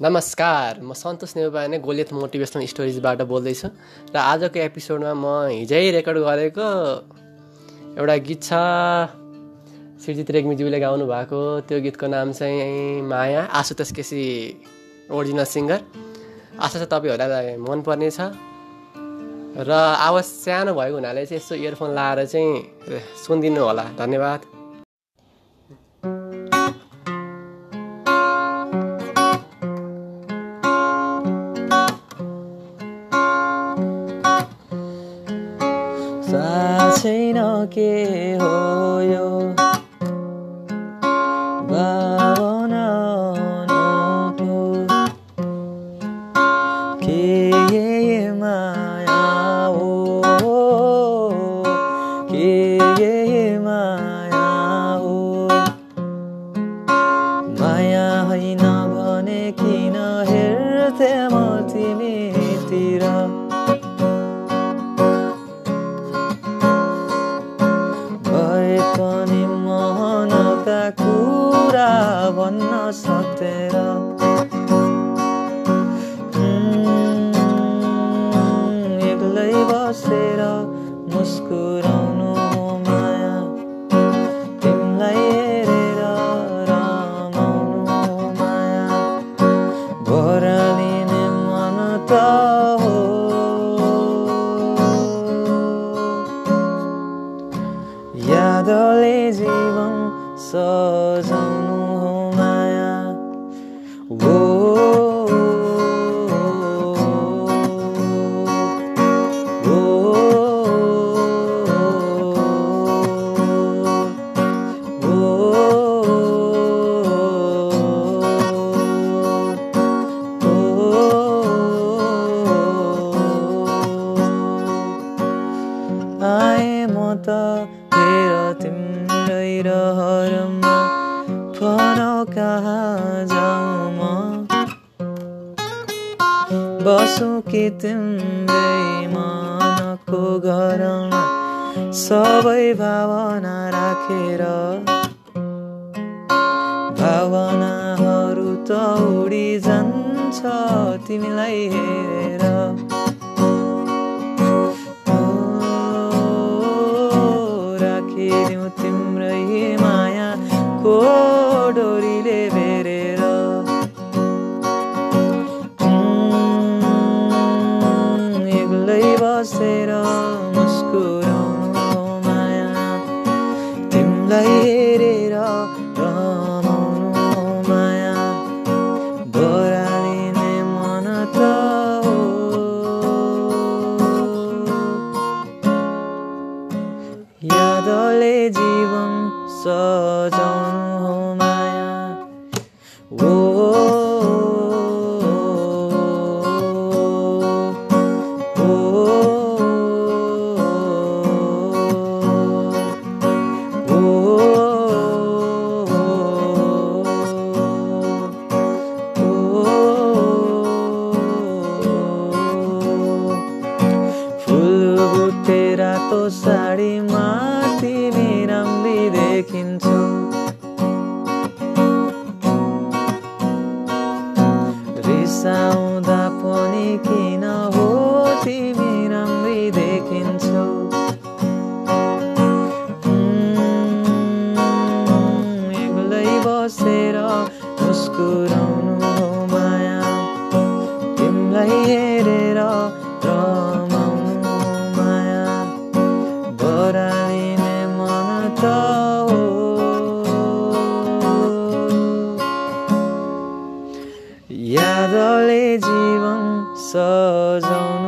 नमस्कार म सन्तोष नेउपाने गोलियत मोटिभेसनल स्टोरिजबाट बोल्दैछु र आजको एपिसोडमा म हिजै रेकर्ड गरेको एउटा गीत छ सृजित रेग्मीज्यूले गाउनु भएको। त्यो गीतको नाम चाहिँ Maya Ashutosh KC original singer Asha छ तपाईँहरूलाई मनपर्ने छ। र आवाज सानो भएको हुनाले चाहिँ यसो इयरफोन लाएर चाहिँ सुनिदिनु होला। धन्यवाद। छैन के हो यो भावना के माया हो के माया हो माया होइन भने किन हेर्थे म तिमीतिर मनका कुरा भन्न उम्, एक्लै बसेर मुस्कुराउनु माया तिमीलाई हेरेर रमाउनु माया भरालिने मन त हो यादले जीवन सजाउनु हो माया। म त तिम्रै फर जाउँ म। बसौँ कि तिम्रै मनको घरमा सबै भावना राखेर। भावनाहरू त उडी जान्छ तिमीलाई हेरेर। राखिदिउँ तिम्रै मायाको बसेर मुस्कुराउनु माया तिमीलाई हेरेर रमाउनु माया बरालिने मन त हो। यादले जीवन सजाउनु हो रातो साडीमा तिमी राम्री देखिन्छु। रिसाउँदा पनि किन हो तिमी राम्री देखिन्छौ। एक्लै बसेर मुस्कुरा यादले जीवन सजाउनु